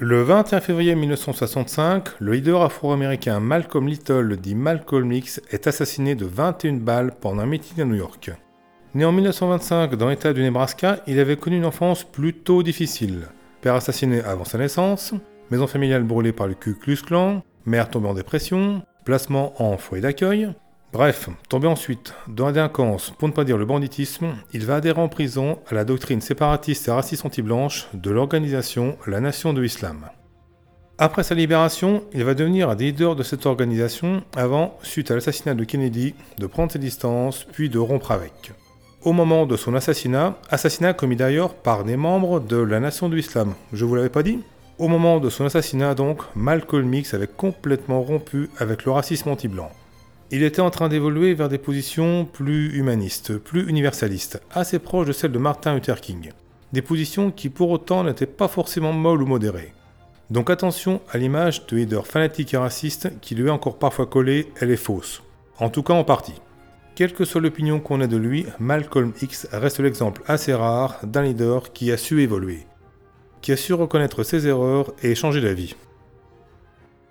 Le 21 février 1965, le leader afro-américain Malcolm Little, dit Malcolm X, est assassiné de 21 balles pendant un meeting à New York. Né en 1925 dans l'État du Nebraska, il avait connu une enfance plutôt difficile. Père assassiné avant sa naissance, maison familiale brûlée par le Ku Klux Klan, mère tombée en dépression, placement en foyer d'accueil. Bref, tombé ensuite dans la délinquance, pour ne pas dire le banditisme, il va adhérer en prison à la doctrine séparatiste et raciste anti-blanche de l'organisation La Nation de l'Islam. Après sa libération, il va devenir un des leaders de cette organisation avant, suite à l'assassinat de Kennedy, de prendre ses distances puis de rompre avec. Au moment de son assassinat, assassinat commis d'ailleurs par des membres de la Nation de l'Islam, je vous l'avais pas dit? Au moment de son assassinat donc, Malcolm X avait complètement rompu avec le racisme anti-blanc. Il était en train d'évoluer vers des positions plus humanistes, plus universalistes, assez proches de celles de Martin Luther King. Des positions qui pour autant n'étaient pas forcément molles ou modérées. Donc attention à l'image de leader fanatique et raciste qui lui est encore parfois collée, elle est fausse. En tout cas en partie. Quelle que soit l'opinion qu'on ait de lui, Malcolm X reste l'exemple assez rare d'un leader qui a su évoluer qui a su reconnaître ses erreurs et changer d'avis.